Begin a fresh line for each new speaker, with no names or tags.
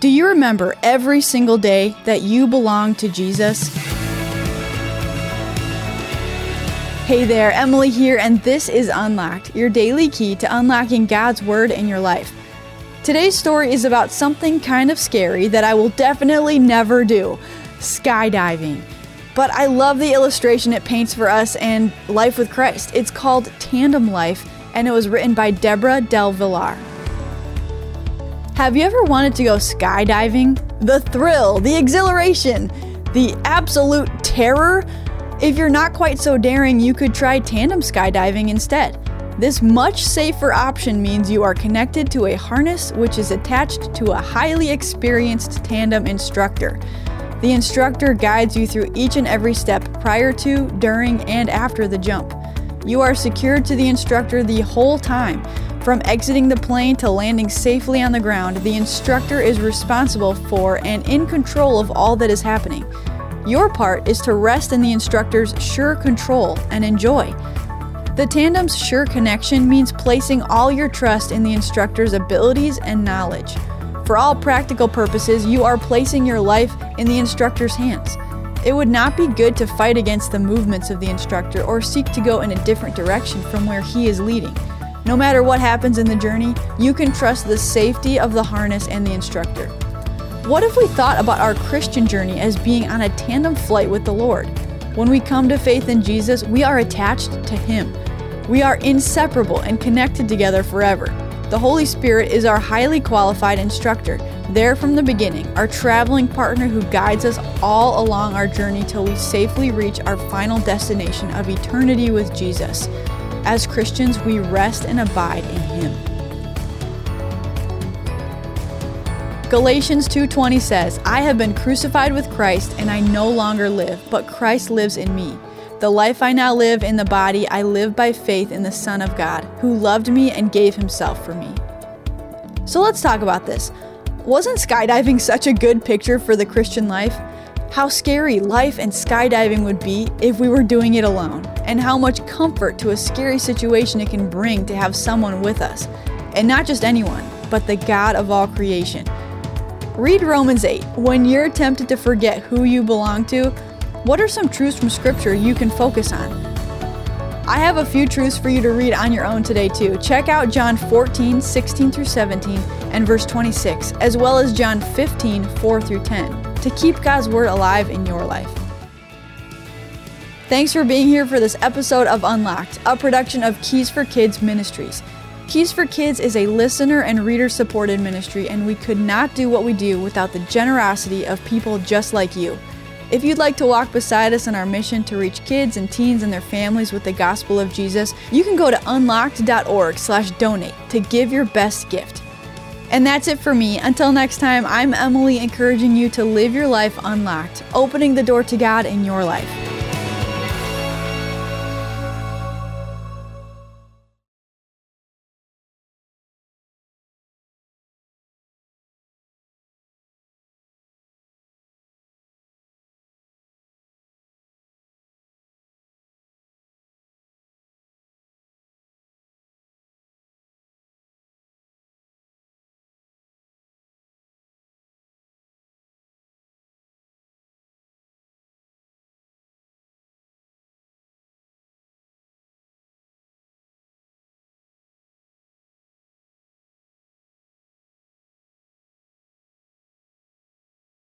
Do you remember every single day that you belong to Jesus? Hey there, Emily here, and this is Unlocked, your daily key to unlocking God's Word in your life. Today's story is about something kind of scary that I will definitely never do skydiving. But I love the illustration it paints for us and life with Christ. It's called Tandem Life, and it was written by Deborah Del Villar. Have you ever wanted to go skydiving? The thrill, the exhilaration, the absolute terror? If you're not quite so daring, you could try tandem skydiving instead. This much safer option means you are connected to a harness which is attached to a highly experienced tandem instructor. The instructor guides you through each and every step prior to, during, and after the jump. You are secured to the instructor the whole time, from exiting the plane to landing safely on the ground, the instructor is responsible for and in control of all that is happening. Your part is to rest in the instructor's sure control and enjoy. The tandem's sure connection means placing all your trust in the instructor's abilities and knowledge. For all practical purposes, you are placing your life in the instructor's hands. It would not be good to fight against the movements of the instructor or seek to go in a different direction from where he is leading. No matter what happens in the journey, you can trust the safety of the harness and the instructor. What if we thought about our Christian journey as being on a tandem flight with the Lord? When we come to faith in Jesus, we are attached to Him. We are inseparable and connected together forever. The Holy Spirit is our highly qualified instructor, there from the beginning, our traveling partner who guides us all along our journey till we safely reach our final destination of eternity with Jesus. As Christians, we rest and abide in him. Galatians 2:20 says, "I have been crucified with Christ, and I no longer live, but Christ lives in me. The life I now live in the body, I live by faith in the Son of God, who loved me and gave himself for me." So let's talk about this. Wasn't skydiving such a good picture for the Christian life? How scary life and skydiving would be if we were doing it alone, and how much comfort to a scary situation it can bring to have someone with us. And not just anyone, but the God of all creation. Read Romans 8. When you're tempted to forget who you belong to, what are some truths from Scripture you can focus on? I have a few truths for you to read on your own today, too. Check out John 14, 16 through 17, and verse 26, as well as John 15, 4 through 10 to keep God's Word alive in your life. Thanks for being here for this episode of Unlocked, a production of Keys for Kids Ministries. Keys for Kids is a listener and reader supported ministry, and we could not do what we do without the generosity of people just like you. If you'd like to walk beside us in our mission to reach kids and teens and their families with the gospel of Jesus, you can go to unlocked.org/donate to give your best gift. And that's it for me. Until next time, I'm Emily, encouraging you to live your life unlocked, opening the door to God in your life.